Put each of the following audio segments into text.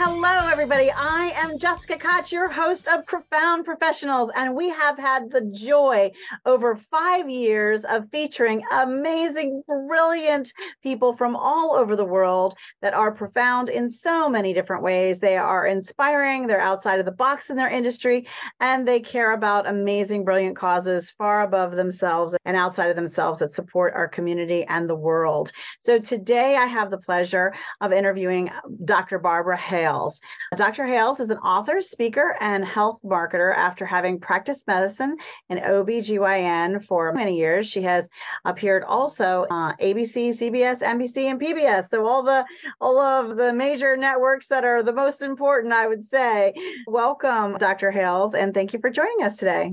Hello, everybody. I am Jessica Koch, your host of Profound Professionals, and we have had the joy over five years of featuring amazing, brilliant people from all over the world that are profound in so many different ways. They are inspiring, they're outside of the box in their industry, and they care about amazing, brilliant causes far above themselves and outside of themselves that support our community and the world. So today I have the pleasure of interviewing Dr. Barbara Hale. Hales. Dr. Hales is an author, speaker, and health marketer after having practiced medicine in OBGYN for many years. She has appeared also uh, on ABC, CBS, NBC, and PBS. So all the all of the major networks that are the most important, I would say. Welcome, Dr. Hales, and thank you for joining us today.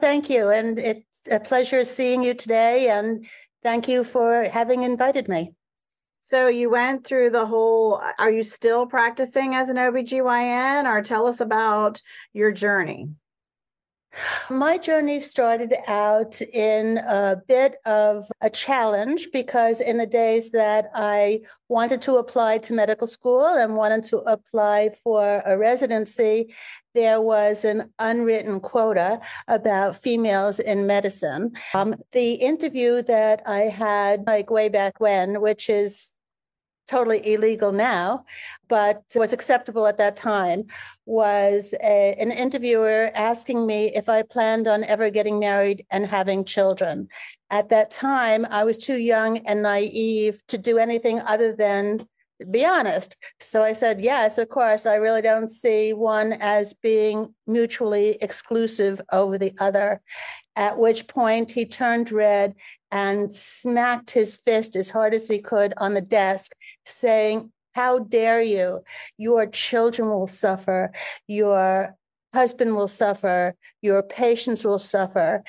Thank you. And it's a pleasure seeing you today. And thank you for having invited me. So you went through the whole, are you still practicing as an OBGYN or tell us about your journey? My journey started out in a bit of a challenge because in the days that I wanted to apply to medical school and wanted to apply for a residency, there was an unwritten quota about females in medicine. Um, the interview that I had, like way back when, which is totally illegal now, but was acceptable at that time, was a, an interviewer asking me if I planned on ever getting married and having children. At that time, I was too young and naive to do anything other than be honest. So I said, yes, of course. I really don't see one as being mutually exclusive over the other at which point he turned red and smacked his fist as hard as he could on the desk, saying, How dare you? Your children will suffer, your husband will suffer, your patients will suffer.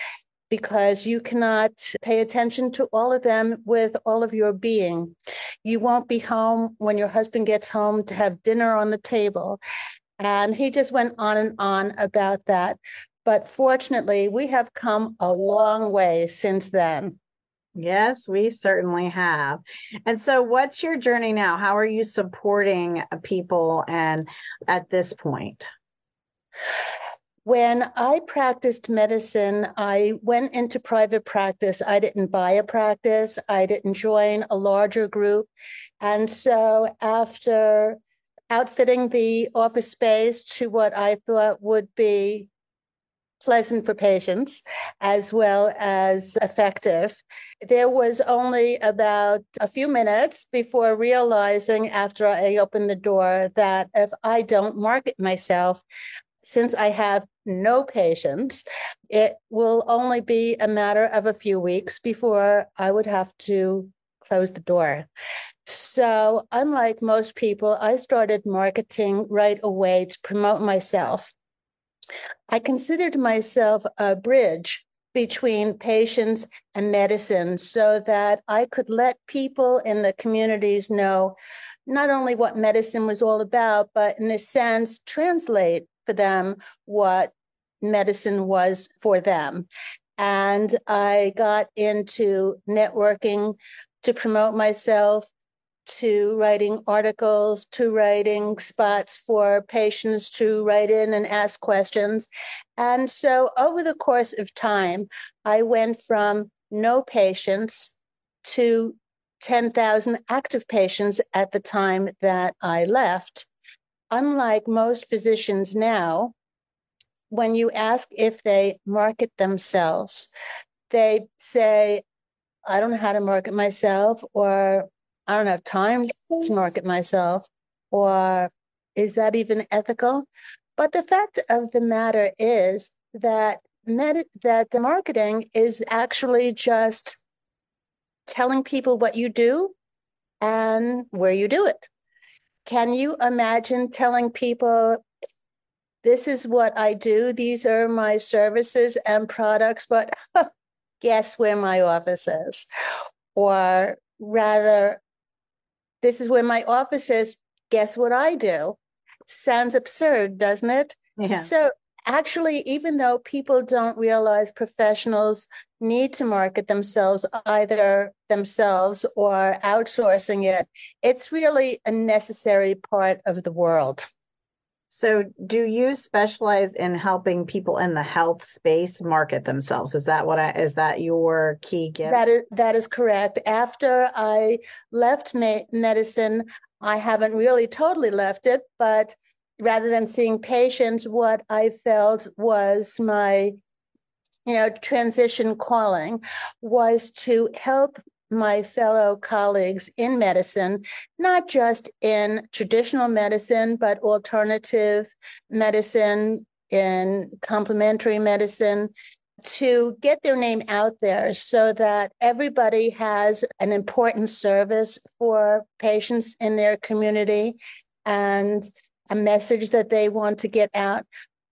Because you cannot pay attention to all of them with all of your being. You won't be home when your husband gets home to have dinner on the table. And he just went on and on about that. But fortunately, we have come a long way since then. Yes, we certainly have. And so, what's your journey now? How are you supporting uh, people and at this point? When I practiced medicine, I went into private practice. I didn't buy a practice, I didn't join a larger group. And so, after outfitting the office space to what I thought would be pleasant for patients as well as effective. There was only about a few minutes before realizing after I opened the door that if I don't market myself, since I have no patients, it will only be a matter of a few weeks before I would have to close the door. So, unlike most people, I started marketing right away to promote myself. I considered myself a bridge between patients and medicine so that I could let people in the communities know not only what medicine was all about, but in a sense, translate for them what medicine was for them. And I got into networking to promote myself to writing articles, to writing spots for patients to write in and ask questions. And so over the course of time, I went from no patients to 10,000 active patients at the time that I left. Unlike most physicians now, when you ask if they market themselves, they say, I don't know how to market myself, or I don't have time to mm-hmm. market myself, or is that even ethical? But the fact of the matter is that med- that the marketing is actually just telling people what you do and where you do it. Can you imagine telling people this is what I do. These are my services and products, but guess where my office is? Or rather, this is where my office is. Guess what I do? Sounds absurd, doesn't it? Yeah. So actually, even though people don't realize professionals need to market themselves either themselves or outsourcing it, it's really a necessary part of the world. So, do you specialize in helping people in the health space market themselves? Is that what I is that your key gift? That is that is correct. After I left medicine, I haven't really totally left it, but rather than seeing patients, what I felt was my, you know, transition calling was to help my fellow colleagues in medicine, not just in traditional medicine, but alternative medicine, in complementary medicine, to get their name out there so that everybody has an important service for patients in their community and a message that they want to get out.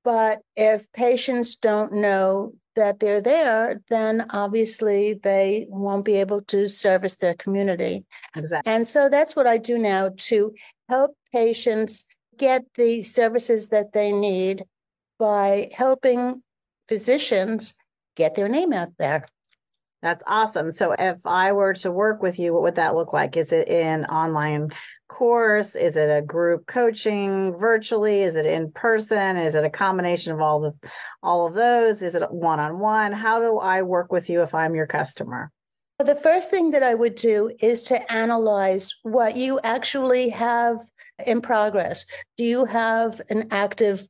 But if patients don't know that they're there, then obviously they won't be able to service their community. Exactly. And so that's what I do now to help patients get the services that they need by helping physicians get their name out there. That's awesome. So if I were to work with you, what would that look like? Is it an online course? Is it a group coaching virtually? Is it in person? Is it a combination of all the all of those? Is it one on one? How do I work with you if I'm your customer? The first thing that I would do is to analyze what you actually have in progress. Do you have an active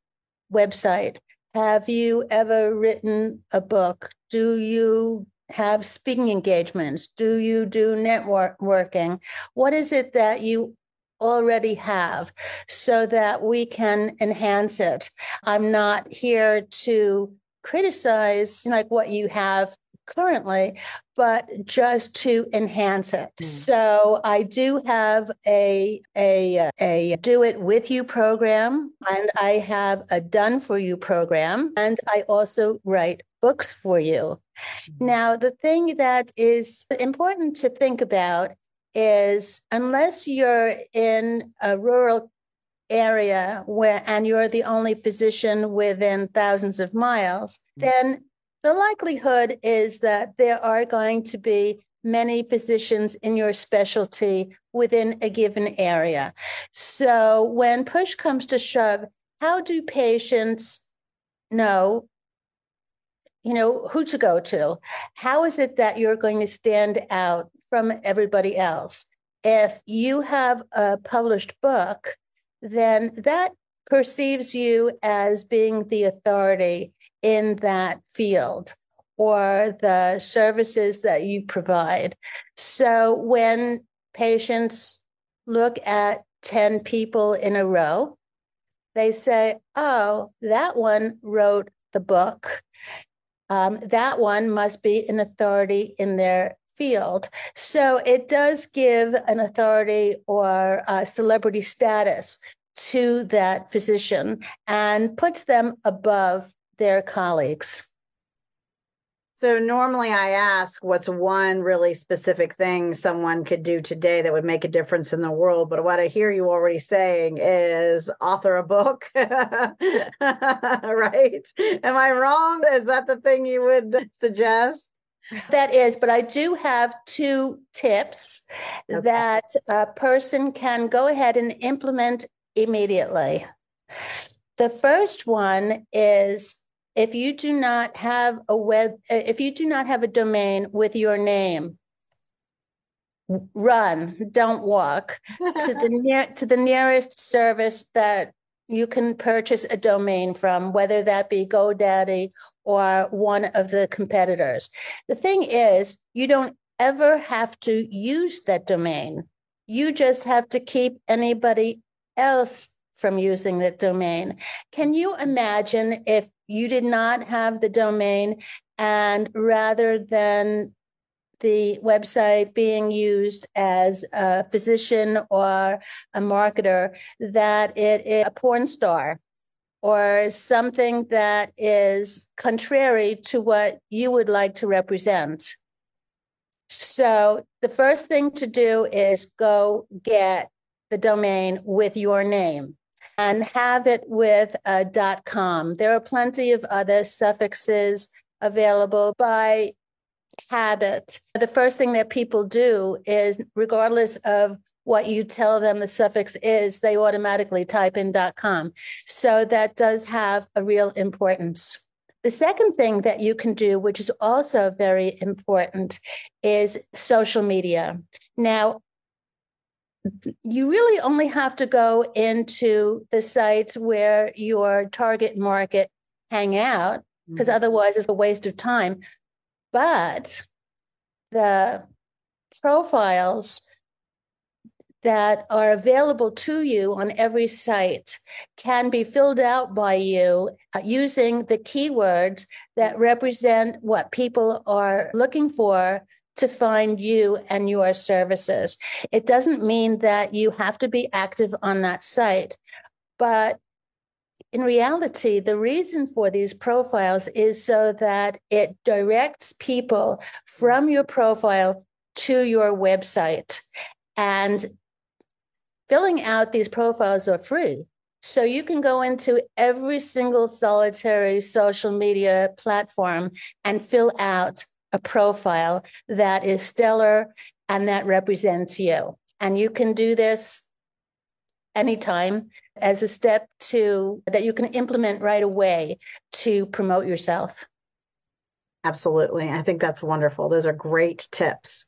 website? Have you ever written a book? Do you have speaking engagements? Do you do networking? What is it that you already have so that we can enhance it. I'm not here to criticize like what you have currently, but just to enhance it. Mm. So I do have a a a do it with you program and I have a done for you program and I also write books for you. Mm. Now the thing that is important to think about is unless you're in a rural area where and you're the only physician within thousands of miles, mm. then the likelihood is that there are going to be many physicians in your specialty within a given area. So when push comes to shove, how do patients know you know who to go to how is it that you're going to stand out from everybody else. If you have a published book, then that perceives you as being the authority in that field or the services that you provide. So when patients look at 10 people in a row, they say, oh, that one wrote the book. Um, that one must be an authority in their field. So it does give an authority or celebrity status to that physician and puts them above their colleagues. So normally I ask what's one really specific thing someone could do today that would make a difference in the world. But what I hear you already saying is author a book. right? Am I wrong? Is that the thing you would suggest? That is, but I do have two tips okay. that a person can go ahead and implement immediately. The first one is if you do not have a web, uh, if you do not have a domain with your name, run, don't walk to the near to the nearest service that you can purchase a domain from, whether that be GoDaddy or one of the competitors. The thing is, you don't ever have to use that domain. You just have to keep anybody else from using that domain. Can you imagine if you did not have the domain and rather than the website being used as a physician or a marketer, that it is a porn star or something that is contrary to what you would like to represent. So the first thing to do is go get the domain with your name and have it with a .com. There are plenty of other suffixes available by habit. The first thing that people do is, regardless of what you tell them the suffix is, they automatically type in .com. So that does have a real importance. The second thing that you can do, which is also very important, is social media. Now, you really only have to go into the sites where your target market hang out, because mm-hmm. otherwise it's a waste of time. But the profiles that are available to you on every site can be filled out by you uh, using the keywords that represent what people are looking for to find you and your services. It doesn't mean that you have to be active on that site, but in reality, the reason for these profiles is so that it directs people from your profile to your website. And filling out these profiles are free. So you can go into every single solitary social media platform and fill out a profile that is stellar and that represents you. And you can do this anytime as a step to that you can implement right away to promote yourself. Absolutely. I think that's wonderful. Those are great tips.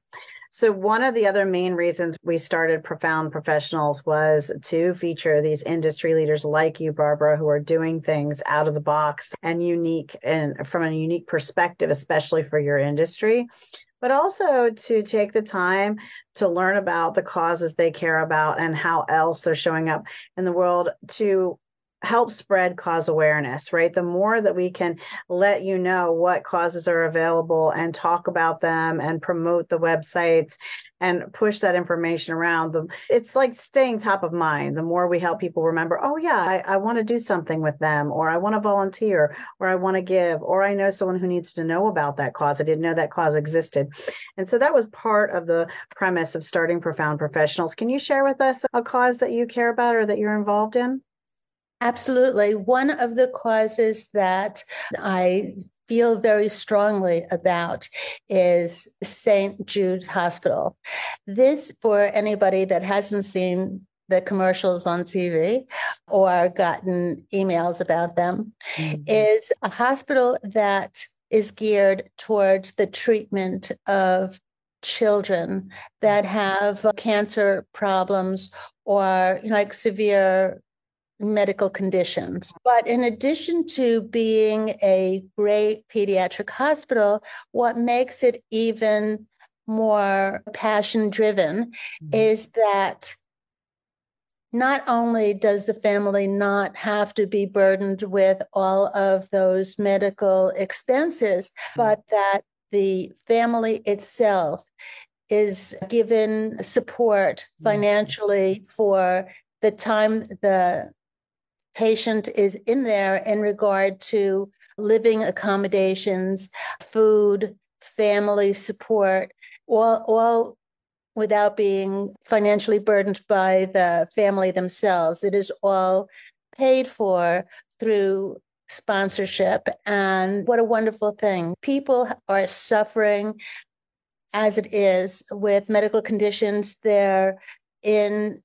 So, one of the other main reasons we started Profound Professionals was to feature these industry leaders like you, Barbara, who are doing things out of the box and unique and from a unique perspective, especially for your industry but also to take the time to learn about the causes they care about and how else they're showing up in the world to help spread cause awareness, right? The more that we can let you know what causes are available and talk about them and promote the websites and push that information around them, it's like staying top of mind. The more we help people remember, oh, yeah, I, I want to do something with them, or I want to volunteer, or I want to give, or I know someone who needs to know about that cause. I didn't know that cause existed. And so that was part of the premise of starting Profound Professionals. Can you share with us a cause that you care about or that you're involved in? Absolutely. One of the causes that I feel very strongly about is St. Jude's Hospital. This, for anybody that hasn't seen the commercials on TV or gotten emails about them, mm-hmm. is a hospital that is geared towards the treatment of children that have cancer problems or you know, like severe medical conditions. But in addition to being a great pediatric hospital, what makes it even more passion driven mm-hmm. is that not only does the family not have to be burdened with all of those medical expenses, mm-hmm. but that the family itself is given support mm-hmm. financially for the time the patient is in there in regard to living accommodations, food, family support, all, all without being financially burdened by the family themselves. It is all paid for through sponsorship. And what a wonderful thing. People are suffering as it is with medical conditions. They're in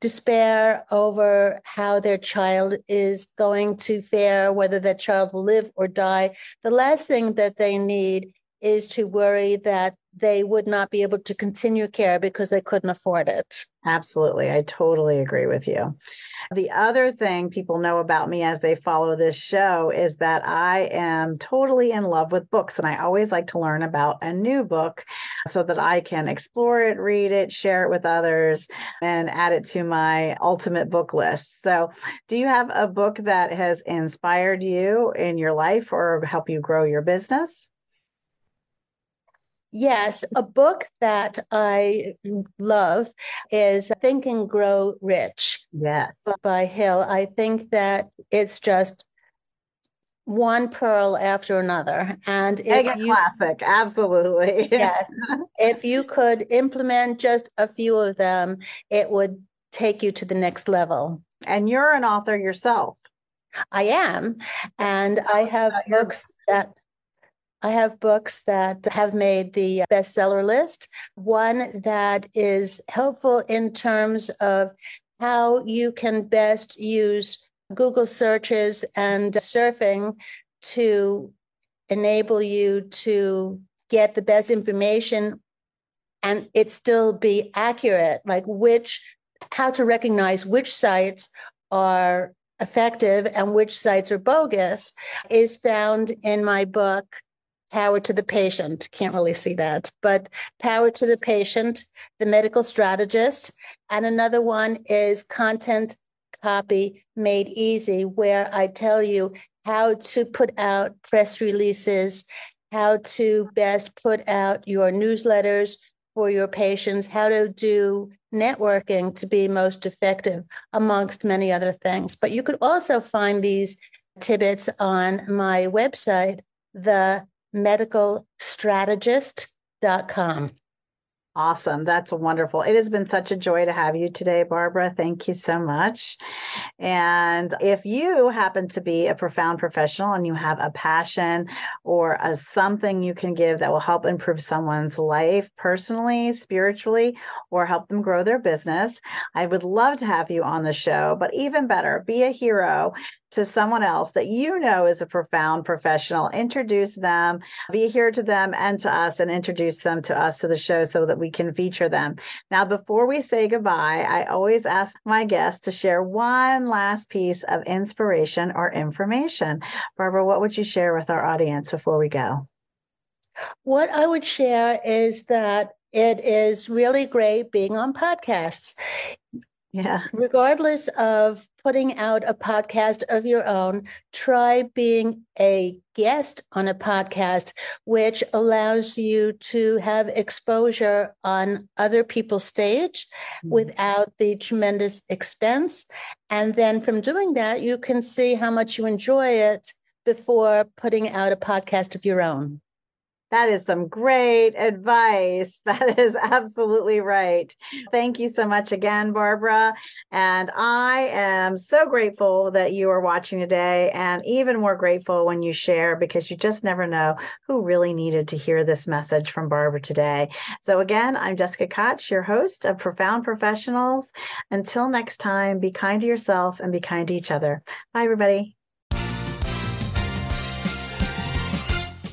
despair over how their child is going to fare, whether that child will live or die. The last thing that they need is to worry that they would not be able to continue care because they couldn't afford it. Absolutely. I totally agree with you. The other thing people know about me as they follow this show is that I am totally in love with books and I always like to learn about a new book so that I can explore it, read it, share it with others, and add it to my ultimate book list. So, do you have a book that has inspired you in your life or help you grow your business? Yes, a book that I love is Think and Grow Rich. Yes. By Hill. I think that it's just one pearl after another. And if you, classic, absolutely. yes. If you could implement just a few of them, it would take you to the next level. And you're an author yourself. I am. And I have books that I have books that have made the uh, bestseller list. One that is helpful in terms of how you can best use Google searches and surfing to enable you to get the best information and it still be accurate, like which, how to recognize which sites are effective and which sites are bogus is found in my book power to the patient. Can't really see that, but power to the patient, the medical strategist. And another one is content copy made easy, where I tell you how to put out press releases, how to best put out your newsletters for your patients, how to do networking to be most effective, amongst many other things. But you could also find these tidbits on my website, the medicalstrategist.com. Awesome. That's wonderful. It has been such a joy to have you today, Barbara. Thank you so much. And if you happen to be a profound professional and you have a passion or a something you can give that will help improve someone's life personally, spiritually, or help them grow their business, I would love to have you on the show. But even better, be a hero to someone else that you know is a profound professional. Introduce them, be here to them and to us, and introduce them to us to the show so that we can feature them. Now, before we say goodbye, I always ask my guests to share one last piece of inspiration or information. Barbara, what would you share with our audience before we go? What I would share is that it is really great being on podcasts. Yeah. Regardless of putting out a podcast of your own, try being a guest on a podcast, which allows you to have exposure on other people's stage mm-hmm. without the tremendous expense. And then from doing that, you can see how much you enjoy it before putting out a podcast of your own. That is some great advice. That is absolutely right. Thank you so much again, Barbara. And I am so grateful that you are watching today, and even more grateful when you share because you just never know who really needed to hear this message from Barbara today. So, again, I'm Jessica Koch, your host of Profound Professionals. Until next time, be kind to yourself and be kind to each other. Bye, everybody.